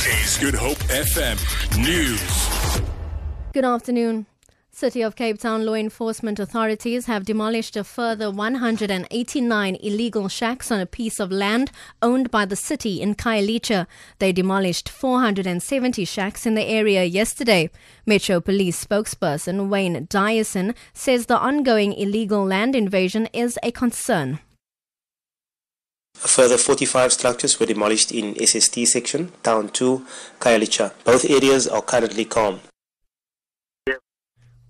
This is Good Hope FM News. Good afternoon. City of Cape Town law enforcement authorities have demolished a further 189 illegal shacks on a piece of land owned by the city in Khayelitsha. They demolished 470 shacks in the area yesterday. Metro Police spokesperson Wayne Dyason says the ongoing illegal land invasion is a concern. A further 45 structures were demolished in SST section, Town 2, Khayelitsha. Both areas are currently calm.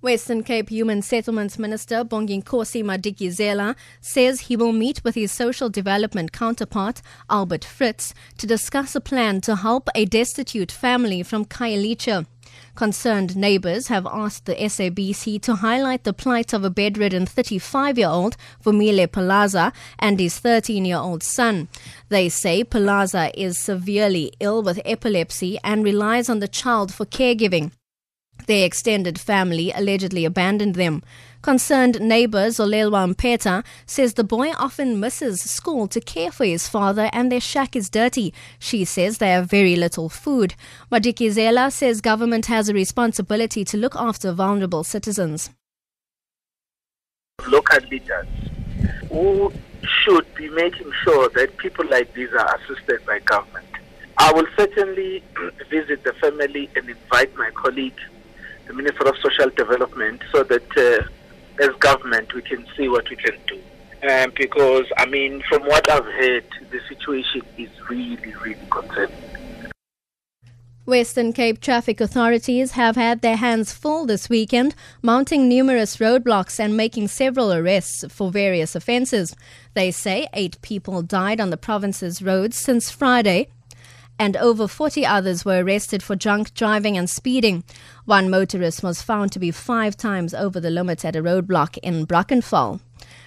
Western Cape Human Settlements Minister Bonginkosi Madikizela says he will meet with his social development counterpart, Albert Fritz, to discuss a plan to help a destitute family from Khayelitsha. Concerned neighbors have asked the SABC to highlight the plight of a bedridden 35 year old, Vumile Palaza, and his 13 year old son. They say Palaza is severely ill with epilepsy and relies on the child for caregiving. Their extended family allegedly abandoned them. Concerned neighbor Zolelwa Mpeta says the boy often misses school to care for his father and their shack is dirty. She says they have very little food. Madikizela says government has a responsibility to look after vulnerable citizens. Local leaders who should be making sure that people like these are assisted by government. I will certainly visit the family and invite my colleague the Minister of Social Development, so that uh, as government we can see what we can do. Um, because, I mean, from what I've heard, the situation is really, really concerning. Western Cape traffic authorities have had their hands full this weekend, mounting numerous roadblocks and making several arrests for various offences. They say eight people died on the province's roads since Friday, and over 40 others were arrested for drunk driving and speeding. One motorist was found to be five times over the limit at a roadblock in Brackenfell.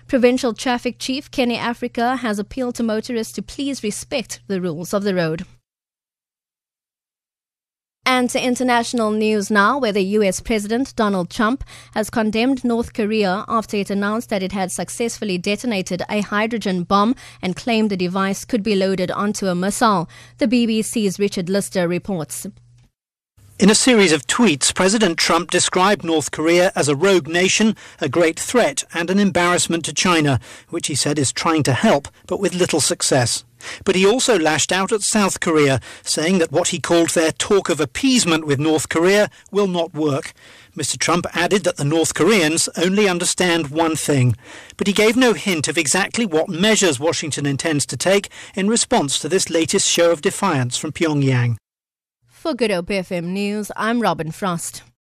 Provincial Traffic Chief Kenny Africa has appealed to motorists to please respect the rules of the road. And to international news now, where the US President Donald Trump has condemned North Korea after it announced that it had successfully detonated a hydrogen bomb and claimed the device could be loaded onto a missile. The BBC's Richard Lister reports. In a series of tweets, President Trump described North Korea as a rogue nation, a great threat, and an embarrassment to China, which he said is trying to help, but with little success. But he also lashed out at South Korea, saying that what he called their talk of appeasement with North Korea will not work. Mr. Trump added that the North Koreans only understand one thing, but he gave no hint of exactly what measures Washington intends to take in response to this latest show of defiance from Pyongyang. For Good Hope FM News, I'm Robin Frost.